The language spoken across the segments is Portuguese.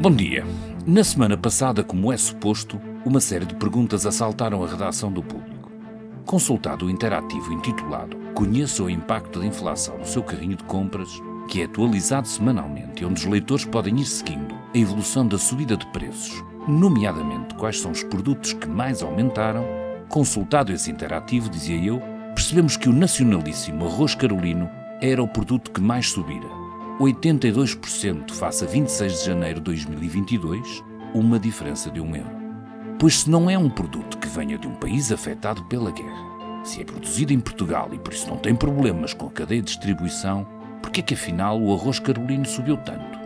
Bom dia. Na semana passada, como é suposto, uma série de perguntas assaltaram a redação do público. Consultado o interativo intitulado Conheça o impacto da inflação no seu carrinho de compras, que é atualizado semanalmente e onde os leitores podem ir seguindo a evolução da subida de preços, nomeadamente quais são os produtos que mais aumentaram, consultado esse interativo, dizia eu, percebemos que o nacionalíssimo arroz carolino era o produto que mais subira 82% face a 26 de janeiro de 2022, uma diferença de um euro. Pois se não é um produto que venha de um país afetado pela guerra, se é produzido em Portugal e por isso não tem problemas com a cadeia de distribuição, por que é que afinal o arroz carolino subiu tanto?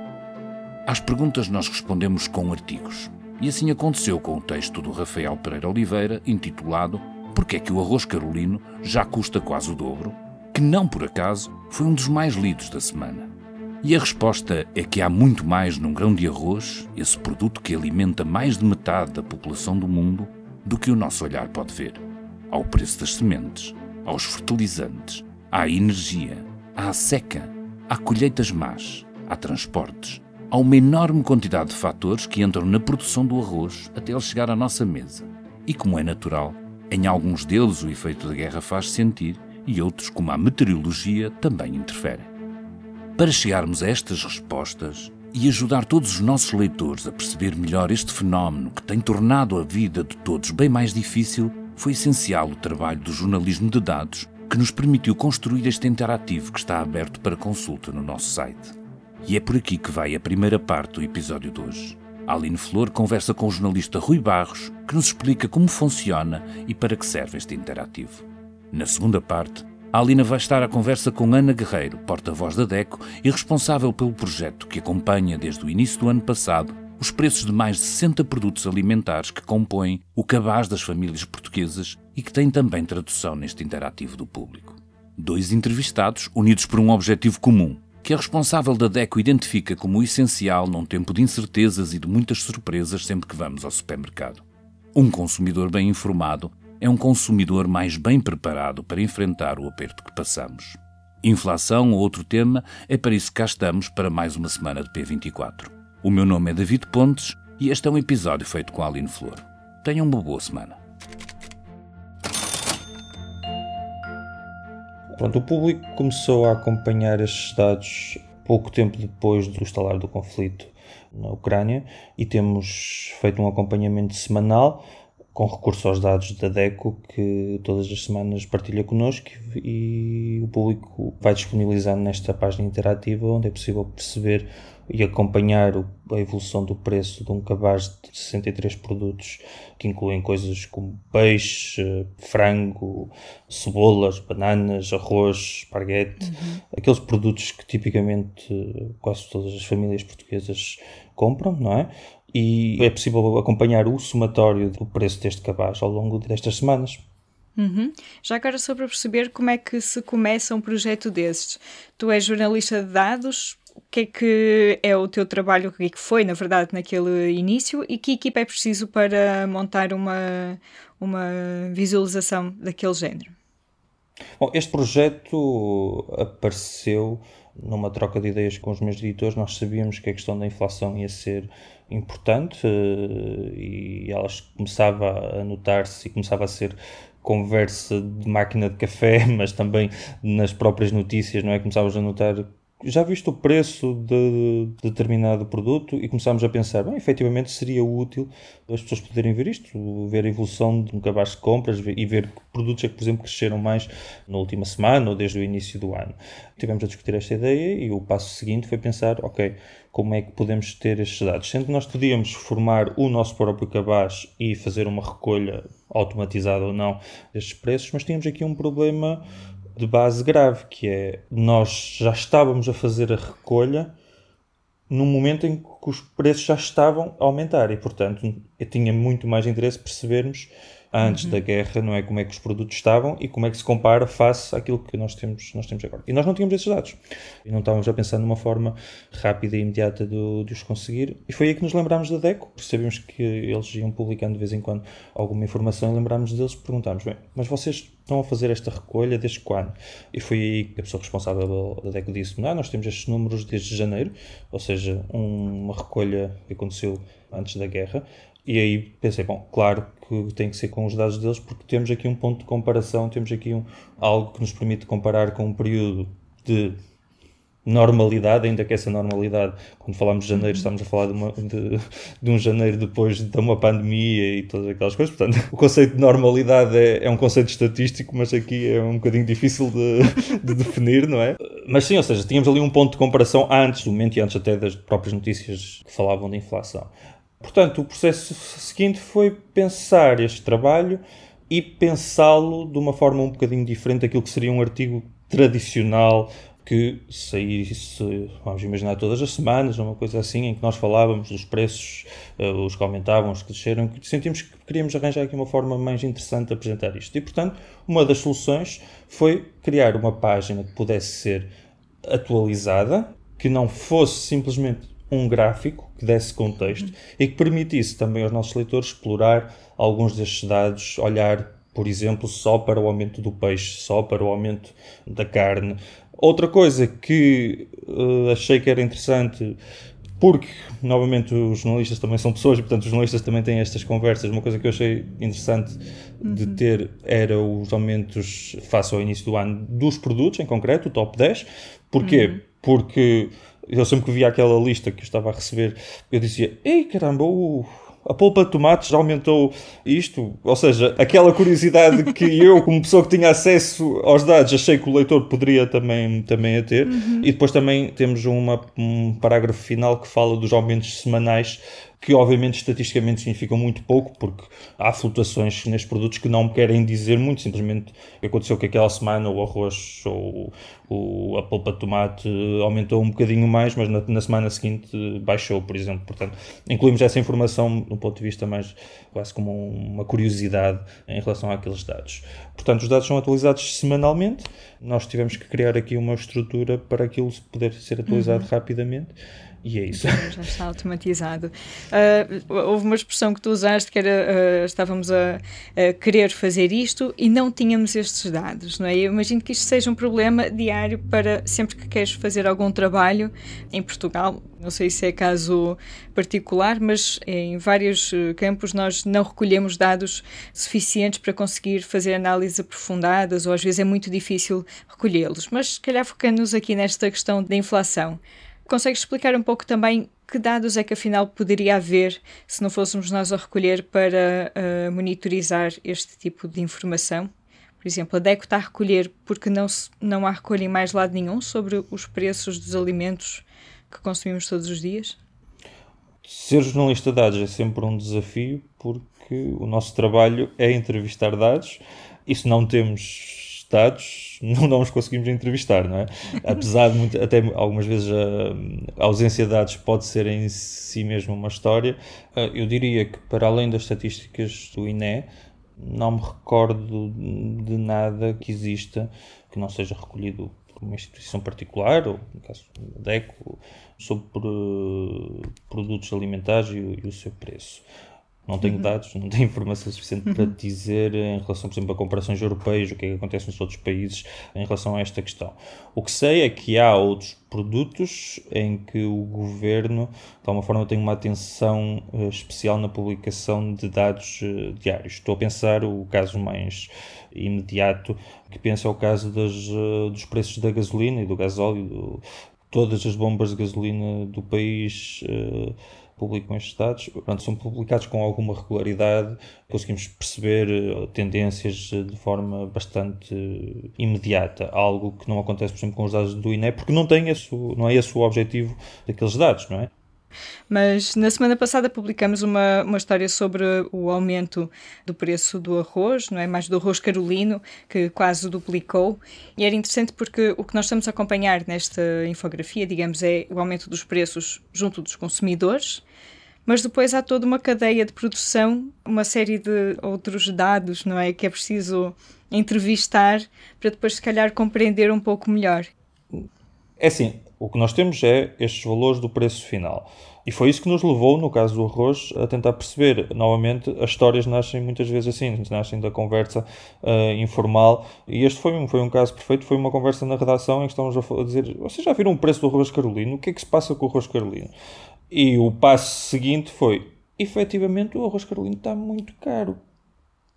Às perguntas nós respondemos com artigos. E assim aconteceu com o texto do Rafael Pereira Oliveira, intitulado Porque é que o arroz carolino já custa quase o dobro? Que não por acaso foi um dos mais lidos da semana. E a resposta é que há muito mais num grão de arroz, esse produto que alimenta mais de metade da população do mundo, do que o nosso olhar pode ver. Ao preço das sementes, aos fertilizantes, à energia, à seca, há colheitas más, há transportes, há uma enorme quantidade de fatores que entram na produção do arroz até ele chegar à nossa mesa. E como é natural, em alguns deles o efeito da guerra faz sentir e outros, como a meteorologia, também interferem. Para chegarmos a estas respostas e ajudar todos os nossos leitores a perceber melhor este fenómeno que tem tornado a vida de todos bem mais difícil, foi essencial o trabalho do jornalismo de dados que nos permitiu construir este interativo que está aberto para consulta no nosso site. E é por aqui que vai a primeira parte do episódio de hoje. A Aline Flor conversa com o jornalista Rui Barros, que nos explica como funciona e para que serve este interativo. Na segunda parte, a Alina vai estar à conversa com Ana Guerreiro, porta-voz da DECO e responsável pelo projeto que acompanha desde o início do ano passado os preços de mais de 60 produtos alimentares que compõem o cabaz das famílias portuguesas e que têm também tradução neste interativo do público. Dois entrevistados unidos por um objetivo comum, que a responsável da DECO identifica como essencial num tempo de incertezas e de muitas surpresas sempre que vamos ao supermercado. Um consumidor bem informado é um consumidor mais bem preparado para enfrentar o aperto que passamos. Inflação ou outro tema, é para isso que cá estamos para mais uma semana de P24. O meu nome é David Pontes e este é um episódio feito com a Aline Flor. Tenham uma boa semana. Pronto, o público começou a acompanhar estes dados pouco tempo depois do estalar do conflito na Ucrânia e temos feito um acompanhamento semanal com recurso aos dados da DECO que todas as semanas partilha connosco e o público vai disponibilizar nesta página interativa onde é possível perceber e acompanhar a evolução do preço de um cabaz de 63 produtos que incluem coisas como peixe, frango, cebolas, bananas, arroz, esparguete, uhum. aqueles produtos que tipicamente quase todas as famílias portuguesas compram, não é? E é possível acompanhar o somatório do preço deste cabaz ao longo destas semanas. Uhum. Já agora sobre perceber como é que se começa um projeto desses. Tu és jornalista de dados, o que é que é o teu trabalho, o que é que foi, na verdade, naquele início e que equipa é preciso para montar uma, uma visualização daquele género? Bom, este projeto apareceu numa troca de ideias com os meus editores. Nós sabíamos que a questão da inflação ia ser importante eh, e elas começava a notar-se e começava a ser conversa de máquina de café, mas também nas próprias notícias, não é? Começávamos a notar já visto o preço de, determinado produto e começámos a pensar, bem, efetivamente seria útil as pessoas poderem ver isto, ver a evolução de um cabaz de compras e ver que produtos é que, por exemplo, cresceram mais na última semana ou desde o início do ano. Tivemos a discutir esta ideia e o passo seguinte foi pensar, ok, como é que podemos ter estes dados? Sendo que nós podíamos formar o nosso próprio cabaz e fazer uma recolha automatizada ou não destes preços, mas tínhamos aqui um problema de base grave, que é nós já estávamos a fazer a recolha num momento em que os preços já estavam a aumentar e, portanto, eu tinha muito mais interesse percebermos antes uhum. da guerra, não é? Como é que os produtos estavam e como é que se compara face àquilo que nós temos, nós temos agora. E nós não tínhamos esses dados. E não estávamos a pensar numa forma rápida e imediata de, de os conseguir. E foi aí que nos lembrámos da DECO, sabíamos que eles iam publicando de vez em quando alguma informação e lembrámos deles e perguntámos, bem, mas vocês estão a fazer esta recolha desde quando? E foi aí que a pessoa responsável da DECO disse, não, nós temos estes números desde janeiro, ou seja, uma recolha que aconteceu antes da guerra, e aí pensei, bom, claro que tem que ser com os dados deles, porque temos aqui um ponto de comparação, temos aqui um, algo que nos permite comparar com um período de normalidade, ainda que essa normalidade, quando falamos de janeiro, uhum. estamos a falar de, uma, de, de, um janeiro depois de uma pandemia e todas aquelas coisas. Portanto, o conceito de normalidade é, é um conceito estatístico, mas aqui é um bocadinho difícil de, de, definir, não é? Mas sim, ou seja, tínhamos ali um ponto de comparação antes do momento e antes até das próprias notícias que falavam de inflação. Portanto, o processo seguinte foi pensar este trabalho e pensá-lo de uma forma um bocadinho diferente daquilo que seria um artigo tradicional que saísse, vamos imaginar, todas as semanas, uma coisa assim, em que nós falávamos dos preços, uh, os que aumentavam, os que desceram, que sentimos que queríamos arranjar aqui uma forma mais interessante de apresentar isto. E, portanto, uma das soluções foi criar uma página que pudesse ser atualizada, que não fosse simplesmente um gráfico que desse contexto e que permitisse também aos nossos leitores explorar alguns destes dados, olhar, por exemplo, só para o aumento do peixe, só para o aumento da carne. Outra coisa que uh, achei que era interessante, porque, novamente, os jornalistas também são pessoas e, portanto, os jornalistas também têm estas conversas. Uma coisa que eu achei interessante de uhum. ter era os aumentos face ao início do ano dos produtos, em concreto, o top 10. Porquê? Uhum. Porque eu sempre que via aquela lista que eu estava a receber, eu dizia: Ei caramba, o, a polpa de tomates já aumentou isto. Ou seja, aquela curiosidade que eu, como pessoa que tinha acesso aos dados, achei que o leitor poderia também, também a ter. Uhum. E depois também temos uma, um parágrafo final que fala dos aumentos semanais que obviamente estatisticamente significam muito pouco, porque há flutuações nestes produtos que não querem dizer muito, simplesmente aconteceu que aquela semana o arroz ou, ou a polpa de tomate aumentou um bocadinho mais, mas na, na, semana seguinte baixou, por exemplo. Portanto, incluímos essa informação do ponto de vista mais quase como uma curiosidade em relação àqueles dados. Portanto, os dados são atualizados semanalmente, nós tivemos que criar aqui uma estrutura para aquilo poder ser atualizado uhum. rapidamente e é isso. Já está automatizado. Uh, houve uma expressão que tu usaste que era uh, estávamos a, a, querer fazer isto e não tínhamos estes dados, não é? Eu imagino que isto seja um problema diário para sempre que queres fazer algum trabalho em Portugal. Não sei se é caso particular, mas em vários ah, campos nós não recolhemos dados suficientes para conseguir fazer análises aprofundadas ou às vezes é muito difícil recolhê-los. Mas se calhar focando-nos aqui nesta questão da inflação. Consegues explicar um pouco também que dados é que afinal poderia haver se não fôssemos nós a recolher para uh, monitorizar este tipo de informação? Por exemplo, a DECO está a recolher porque não, não há recolha em mais lado nenhum sobre os preços dos alimentos que consumimos todos os dias? Ser jornalista de dados é sempre um desafio porque o nosso trabalho é entrevistar dados e se não temos dados, não, não os conseguimos entrevistar, não é? Apesar de muito, até algumas vezes a, a, ausência de dados pode ser em si mesmo uma história, eh, eu diria que para além das estatísticas do INE, não me recordo de nada que exista que não seja recolhido por uma instituição particular, ou no caso da DECO, sobre uh, produtos alimentares e, e o seu preço. Não tenho uhum. dados, não tenho informação suficiente uhum. para dizer em relação, por exemplo, a comparações europeias, o que é que acontece nos outros países em relação a esta questão. O que sei é que há outros produtos em que o governo, de alguma forma, tem uma atenção uh, especial na publicação de dados uh, diários. Estou a pensar o caso mais imediato, que penso é o caso das, uh, dos preços da gasolina e do gasóleo. Todas as bombas de gasolina do país publicam estes dados, Pronto, são publicados com alguma regularidade, conseguimos perceber eh, tendências eh, de forma bastante imediata, algo que não acontece, por exemplo, com os dados do INE, porque não, tem esse, não é esse o objetivo daqueles dados, não é? Mas na semana passada publicamos uma, uma história sobre o aumento do preço do arroz, não é? Mais do arroz carolino, que quase duplicou. E era interessante porque o que nós estamos a acompanhar nesta infografia, digamos, é o aumento dos preços junto dos consumidores, mas depois há toda uma cadeia de produção, uma série de outros dados, não é? Que é preciso entrevistar para depois, se calhar, compreender um pouco melhor. É assim, o que nós temos é estes valores do preço final. E foi isso que nos levou, no caso do arroz, a tentar perceber. Novamente, as histórias nascem muitas vezes assim, nascem da conversa uh, informal. E este foi foi um caso perfeito. Foi uma conversa na redação em que estávamos a dizer: Vocês já viram o preço do arroz carolino? O que é que se passa com o arroz carolino? E o passo seguinte foi: efetivamente, o arroz carolino está muito caro.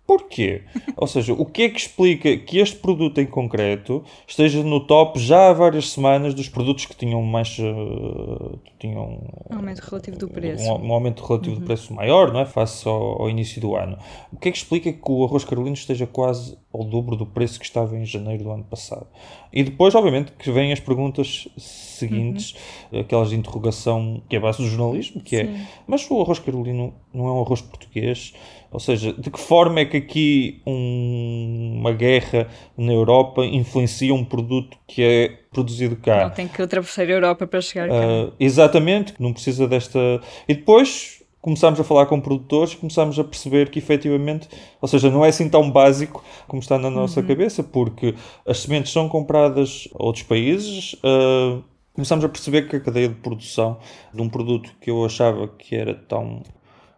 Porquê? Ou seja, o que é que explica que este produto em concreto esteja no top já há várias semanas dos produtos que tinham mais. Uh, tinham um aumento relativo do preço. Um, um aumento relativo uhum. do preço maior, não é? Face ao, ao, início do ano. O que é que explica que o arroz carolino esteja quase ao dobro do preço que estava em janeiro do ano passado? E depois, obviamente, que vêm as perguntas seguintes, uhum. aquelas de interrogação que é a base do jornalismo, que é, Sim. é: mas o arroz carolino não é um arroz português? Ou seja, de que forma é que aqui um, uma guerra na Europa influencia um produto que é produzido cá? Não tem que ultrapassar a Europa para chegar cá. Uh, exatamente, não precisa desta. E depois começámos a falar com produtores, começámos a perceber que efetivamente, ou seja, não é assim tão básico como está na nossa uhum. cabeça, porque as sementes são compradas a outros países. Uh, começámos a perceber que a cadeia de produção de um produto que eu achava que era tão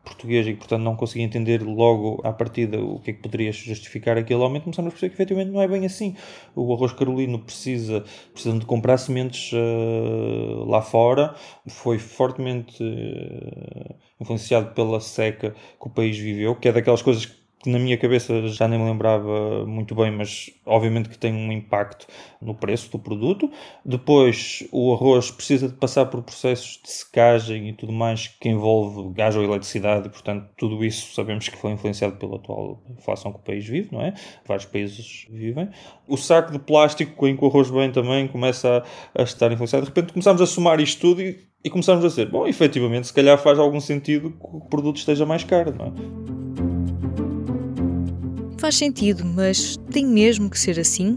português e portanto, não conseguia entender logo à partida o que é que poderia justificar aquele aumento, começamos a perceber que efetivamente não é bem assim. O arroz carolino precisa, precisa de comprar sementes uh, lá fora, foi fortemente uh, influenciado pela seca que o país viveu, que é daquelas coisas que que na minha cabeça já nem me lembrava muito bem, mas obviamente que tem um impacto no preço do produto. Depois, o arroz precisa de passar por processos de secagem e tudo mais que envolve gás ou eletricidade, portanto, tudo isso sabemos que foi influenciado pela atual inflação que o país vive, não é? Vários países vivem. O saco de plástico em que o arroz vem também começa a, a estar influenciado. De repente, começamos a somar isto tudo e, e começamos a dizer: bom, efetivamente, se calhar faz algum sentido que o produto esteja mais caro, não é? Faz sentido, mas tem mesmo que ser assim?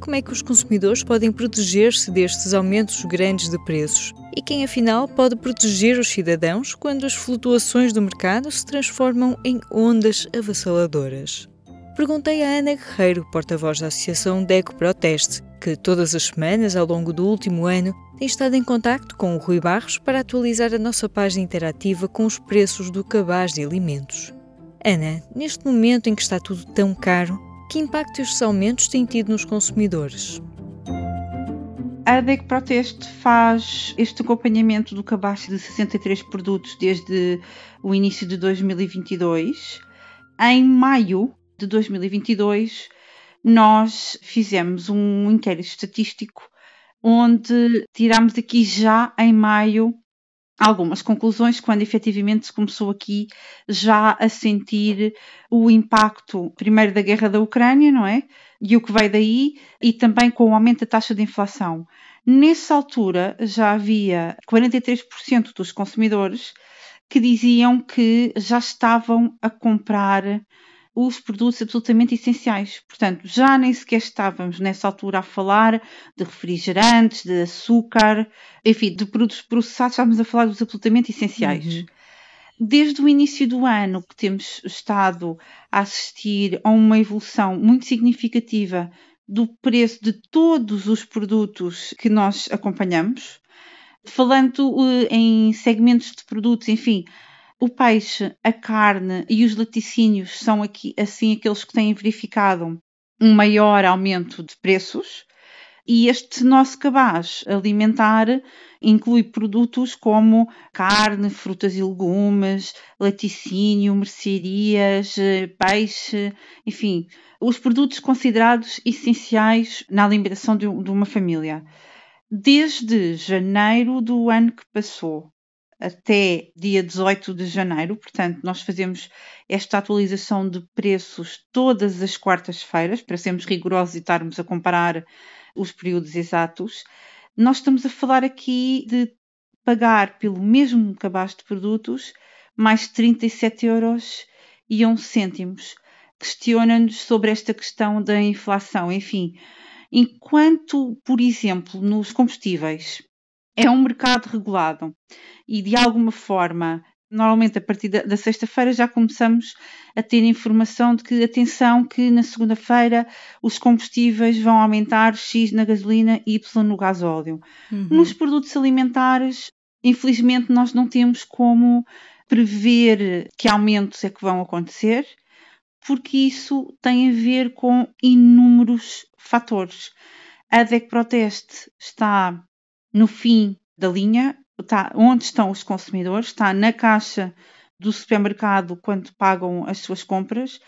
Como é que os consumidores podem proteger-se destes aumentos grandes de preços? E quem afinal pode proteger os cidadãos quando as flutuações do mercado se transformam em ondas avassaladoras? Perguntei a Ana Guerreiro, porta-voz da Associação Deco Proteste, que todas as semanas ao longo do último ano tem estado em contacto com o Rui Barros para atualizar a nossa página interativa com os preços do cabaz de alimentos. Ana, neste momento em que está tudo tão caro, que impacto estes aumentos têm tido nos consumidores? A DEC Proteste faz este acompanhamento do cabaz de 63 produtos desde o início de 2022. Em maio de 2022, nós fizemos um inquérito estatístico onde tiramos aqui já em maio algumas conclusões quando efetivamente se começou aqui já a sentir o impacto, primeiro da guerra da Ucrânia, não é? E o que veio daí, e também com o aumento da taxa de inflação. Nessa altura já havia 43% dos consumidores que diziam que já estavam a comprar os produtos absolutamente essenciais. Portanto, já nem sequer estávamos nessa altura a falar de refrigerantes, de açúcar, enfim, de produtos processados, estávamos a falar dos absolutamente essenciais. Uhum. Desde o início do ano que temos estado a assistir a uma evolução muito significativa do preço de todos os produtos que nós acompanhamos, falando uh, em segmentos de produtos, enfim, o peixe, a carne e os laticínios são aqui assim aqueles que têm verificado um maior aumento de preços. E este nosso cabaz alimentar inclui produtos como carne, frutas e legumes, laticínio, mercearias, peixe, enfim, os produtos considerados essenciais na alimentação de uma família. Desde janeiro do ano que passou até dia 18 de janeiro, portanto, nós fazemos esta atualização de preços todas as quartas-feiras, para sermos rigorosos e estarmos a comparar os períodos exatos. Nós estamos a falar aqui de pagar pelo mesmo cabaz de produtos mais 37 euros e 11 cêntimos. Questiona-nos sobre esta questão da inflação. Enfim, enquanto, por exemplo, nos combustíveis é um mercado regulado e de alguma forma normalmente a partir da, da sexta-feira já começamos a ter informação de que, atenção, que na segunda-feira os combustíveis vão aumentar X na gasolina e Y no gasóleo. Uhum. Nos produtos alimentares, infelizmente, nós não temos como prever que aumentos é que vão acontecer, porque isso tem a ver com inúmeros fatores. A DEC Proteste está no fim da linha, está onde estão os consumidores, está na caixa do supermercado quando pagam as suas compras.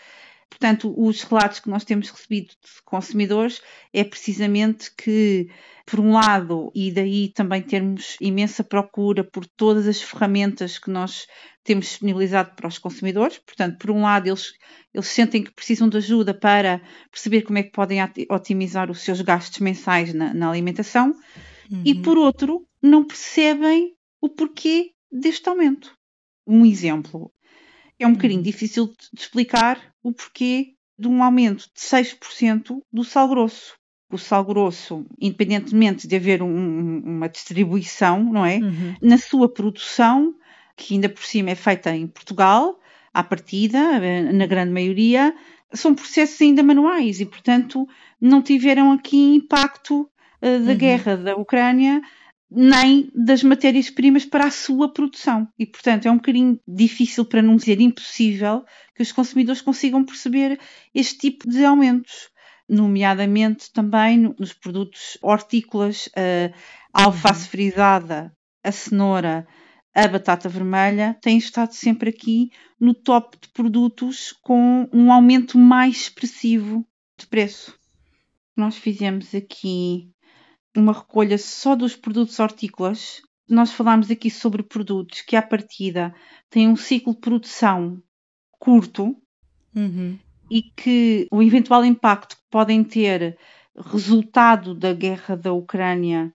Portanto, os relatos que nós temos recebido de consumidores é precisamente que, por um lado, e daí também termos imensa procura por todas as ferramentas que nós temos disponibilizado para os consumidores. Portanto, por um lado, eles, eles sentem que precisam de ajuda para perceber como é que podem otimizar os seus gastos mensais na, na alimentação. Uhum. E, por outro, não percebem o porquê deste aumento. Um exemplo. É um bocadinho uhum. difícil de explicar o porquê de um aumento de 6% do sal grosso. O sal grosso, independentemente de haver um, uma distribuição, não é? Uhum. Na sua produção, que ainda por cima é feita em Portugal, à partida, eh, na grande maioria, são processos ainda manuais e, portanto, não tiveram aqui impacto uh, da uhum. guerra da Ucrânia nem das matérias-primas para a sua produção. E, portanto, é um bocadinho difícil, para não dizer impossível, que os consumidores consigam perceber este tipo de aumentos. Nomeadamente também nos produtos hortícolas, a alface frisada, a cenoura, a batata vermelha, têm estado sempre aqui no top de produtos com um aumento mais expressivo de preço. Nós fizemos aqui uma recolha só dos produtos hortícolas. Nós falámos aqui sobre produtos que, à partida, têm um ciclo de produção curto uhum. e que o eventual impacto que podem ter resultado da guerra da Ucrânia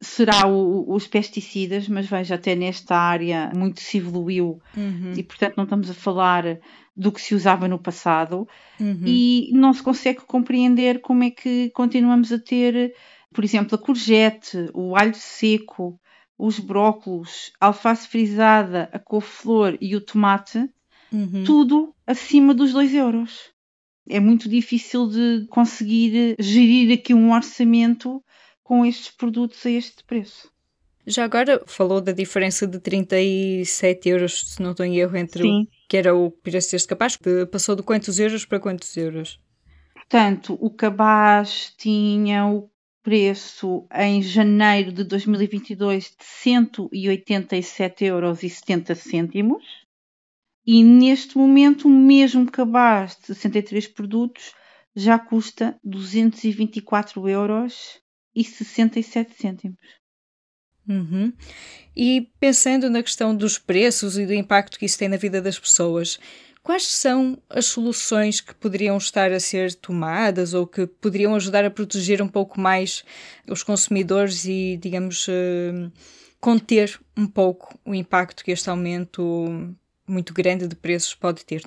será o, os pesticidas, mas veja, até nesta área muito se evoluiu uhum. e, portanto, não estamos a falar do que se usava no passado uhum. e não se consegue compreender como é que continuamos a ter por exemplo, a courgette, o alho seco, os brócolos, a alface frisada, a couve-flor e o tomate, uhum. tudo acima dos 2 euros. É muito difícil de conseguir gerir aqui um orçamento com estes produtos a este preço. Já agora falou da diferença de 37 euros, se não estou em erro, entre Sim. o que era o preço deste capaz, que passou de quantos euros para quantos euros? Portanto, o cabaz tinha o preço em janeiro de 2022 de 187,70 euros e neste momento o mesmo cabaz de 63 produtos já custa 224 euros e 67 cêntimos. Uhum. E pensando na questão dos preços e do impacto que isso tem na vida das pessoas, Quais são as soluções que poderiam estar a ser tomadas ou que poderiam ajudar a proteger um pouco mais os consumidores e, digamos, uh, conter um pouco o impacto que este aumento muito grande de preços pode ter?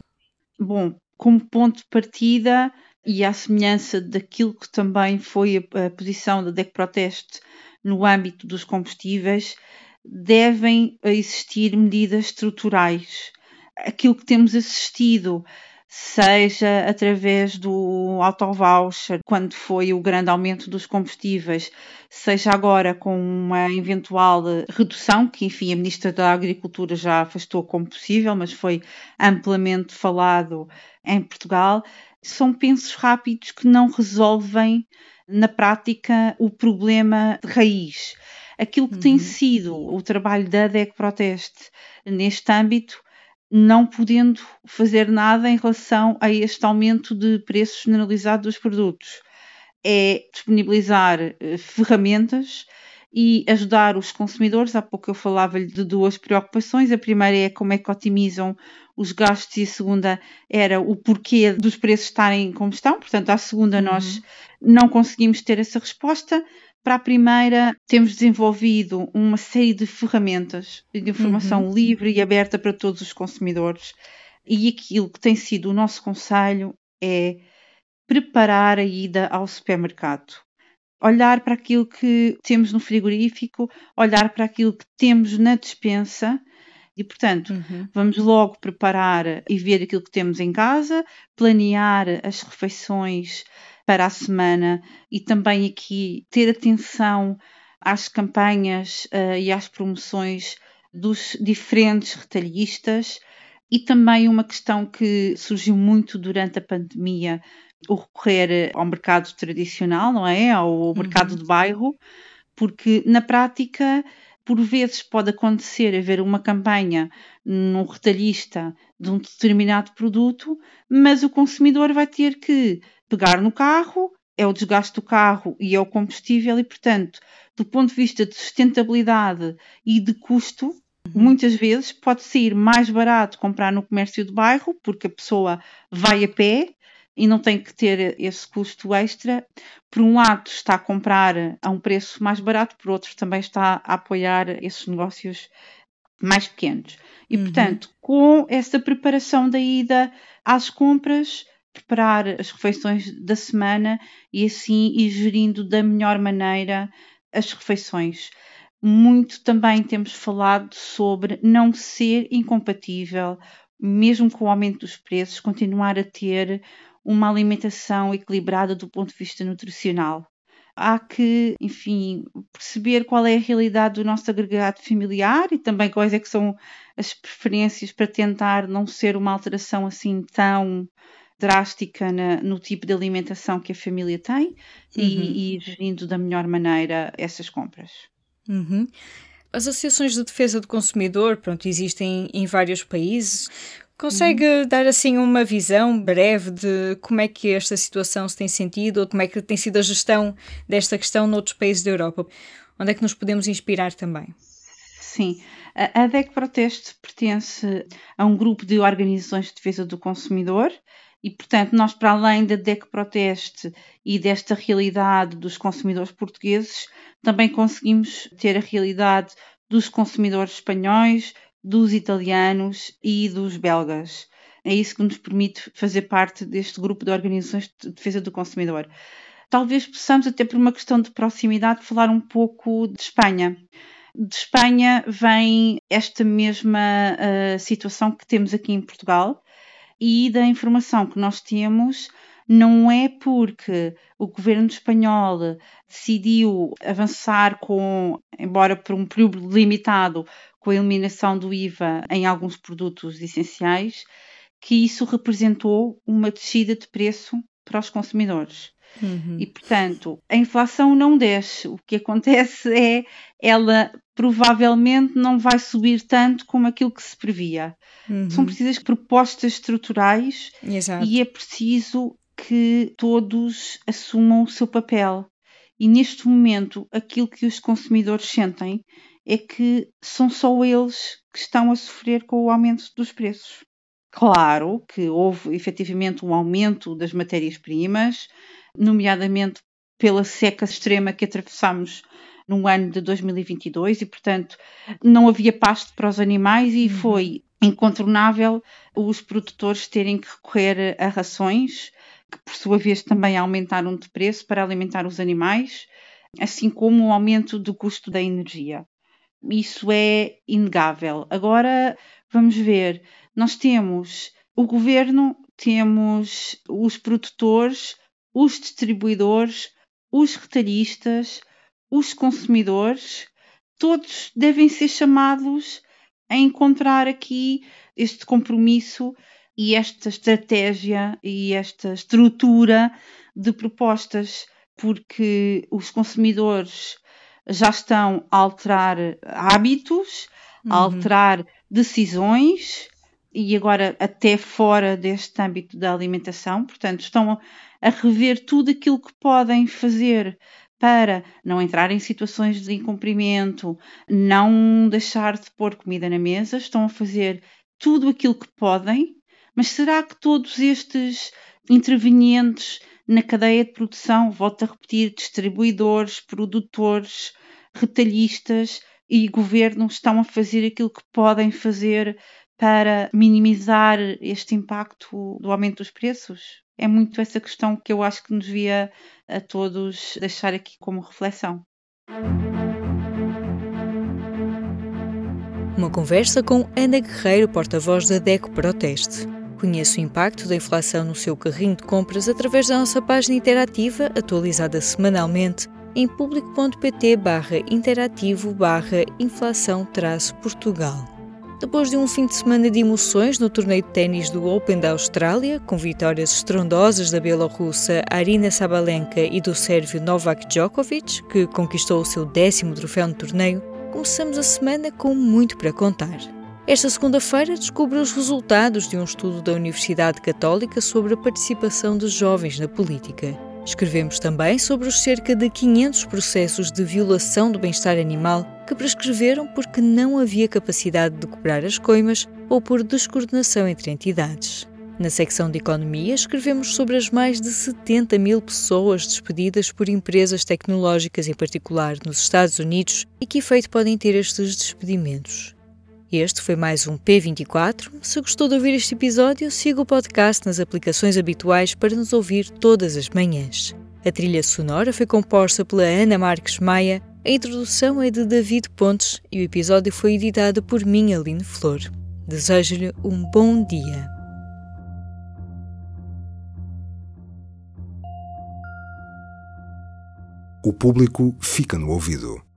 Bom, como ponto de partida e à semelhança daquilo que também foi a, a posição da DEC Proteste no âmbito dos combustíveis, devem existir medidas estruturais aquilo que temos assistido, seja através do auto-voucher, quando foi o grande aumento dos combustíveis, seja agora com uma eventual redução, que enfim a Ministra da Agricultura já afastou como possível, mas foi amplamente falado em Portugal, são pensos rápidos que não resolvem na prática o problema de raiz. Aquilo que uhum. tem sido o trabalho da DEC Proteste neste âmbito não podendo fazer nada em relação a este aumento de preço generalizado dos produtos. É disponibilizar eh, ferramentas e ajudar os consumidores. Há pouco eu falava-lhe de duas preocupações. A primeira é como é que otimizam os gastos e a segunda era o porquê dos preços estarem como estão. Portanto, à segunda uhum. nós não conseguimos ter essa resposta. Para a primeira, temos desenvolvido uma série de ferramentas de informação uhum. livre e aberta para todos os consumidores. E aquilo que tem sido o nosso conselho é preparar a ida ao supermercado. Olhar para aquilo que temos no frigorífico, olhar para aquilo que temos na despensa E, portanto, uhum. vamos logo preparar e ver aquilo que temos em casa, planear as refeições para a semana e também aqui ter atenção às campanhas uh, e às promoções dos diferentes retalhistas e também uma questão que surgiu muito durante a pandemia, o recorrer ao mercado tradicional, não é? Ao mercado uhum. de bairro, porque na prática, por vezes pode acontecer haver uma campanha no retalhista de um determinado produto, mas o consumidor vai ter que pegar no carro, é o desgaste do carro e é o combustível, e portanto, do ponto de vista de sustentabilidade e de custo, Uhum. Muitas vezes pode sair mais barato comprar no comércio de bairro, porque a pessoa vai a pé e não tem que ter esse custo extra. Por um lado, está a comprar a um preço mais barato, por outro, também está a apoiar esses negócios mais pequenos. E, uhum. portanto, com essa preparação da ida às compras, preparar as refeições da semana e assim ir gerindo da melhor maneira as refeições muito também temos falado sobre não ser incompatível, mesmo com o aumento dos preços, continuar a ter uma alimentação equilibrada do ponto de vista nutricional. Há que, enfim, perceber qual é a realidade do nosso agregado familiar e também quais é que são as preferências para tentar não ser uma alteração assim tão drástica na, no tipo de alimentação que a família tem uhum. e, e gerindo da melhor maneira essas compras. Uhum. As associações de defesa do consumidor, pronto, existem em vários países. Consegue uhum. dar assim uma visão breve de como é que esta situação se tem sentido ou como é que tem sido a gestão desta questão noutros países da Europa? Onde é que nos podemos inspirar também? Sim, a DEC Proteste pertence a um grupo de organizações de defesa do consumidor e, portanto, nós, para além da DEC Proteste e desta realidade dos consumidores portugueses, também conseguimos ter a realidade dos consumidores espanhóis, dos italianos e dos belgas. É isso que nos permite fazer parte deste grupo de organizações de defesa do consumidor. Talvez possamos, até por uma questão de proximidade, falar um pouco de Espanha. De Espanha vem esta mesma uh, situação que temos aqui em Portugal e da informação que nós temos não é porque o governo espanhol decidiu avançar com, embora por um período limitado, com a eliminação do IVA em alguns produtos essenciais, que isso representou uma descida de preço para os consumidores. Uhum. E, portanto, a inflação não desce. O que acontece é ela provavelmente não vai subir tanto como aquilo que se previa. Uhum. São precisas propostas estruturais Exato. e é preciso que todos assumam o seu papel. E neste momento, aquilo que os consumidores sentem é que são só eles que estão a sofrer com o aumento dos preços. Claro que houve efetivamente um aumento das matérias-primas, nomeadamente pela seca extrema que atravessamos no ano de 2022 e, portanto, não havia pasto para os animais e uhum. foi incontornável os produtores terem que recorrer a rações, que por sua vez também aumentaram de preço para alimentar os animais, assim como o aumento do custo da energia. Isso é inegável. Agora vamos ver, nós temos o governo, temos os produtores, os distribuidores, os retalhistas, os consumidores, todos devem ser chamados a encontrar aqui este compromisso e esta estratégia e esta estrutura de propostas, porque os consumidores já estão a alterar hábitos, a uhum. alterar decisões e agora até fora deste âmbito da alimentação, portanto, estão a rever tudo aquilo que podem fazer para não entrar em situações de incumprimento, não deixar de pôr comida na mesa, estão a fazer tudo aquilo que podem, mas será que todos estes intervenientes na cadeia de produção, volto a repetir, distribuidores, produtores, retalhistas e governo estão a fazer aquilo que podem fazer para minimizar este impacto do aumento dos preços? é muito essa questão que eu acho que nos devia a todos deixar aqui como reflexão. Uma conversa com Ana Guerreiro, porta-voz da DECO Proteste. Conheça o impacto da inflação no seu carrinho de compras através da nossa página interativa, atualizada semanalmente em público.pt barra interativo barra inflação Portugal. Depois de um fim de semana de emoções no torneio de ténis do Open da Austrália, com vitórias estrondosas da bielorrussa Arina Sabalenka e do sérvio Novak Djokovic, que conquistou o seu décimo troféu no torneio, começamos a semana com muito para contar. Esta segunda-feira descobre os resultados de um estudo da Universidade Católica sobre a participação de jovens na política. Escrevemos também sobre os cerca de 500 processos de violação do bem-estar animal que prescreveram porque não havia capacidade de cobrar as coimas ou por descoordenação entre entidades. Na secção de Economia, escrevemos sobre as mais de 70 mil pessoas despedidas por empresas tecnológicas, em particular nos Estados Unidos, e que efeito podem ter estes despedimentos. Este foi mais um P24. Se gostou de ouvir este episódio, siga o podcast nas aplicações habituais para nos ouvir todas as manhãs. A trilha sonora foi composta pela Ana Marques Maia, a introdução é de David Pontes e o episódio foi editado por mim, Aline Flor. Desejo-lhe um bom dia. O público fica no ouvido.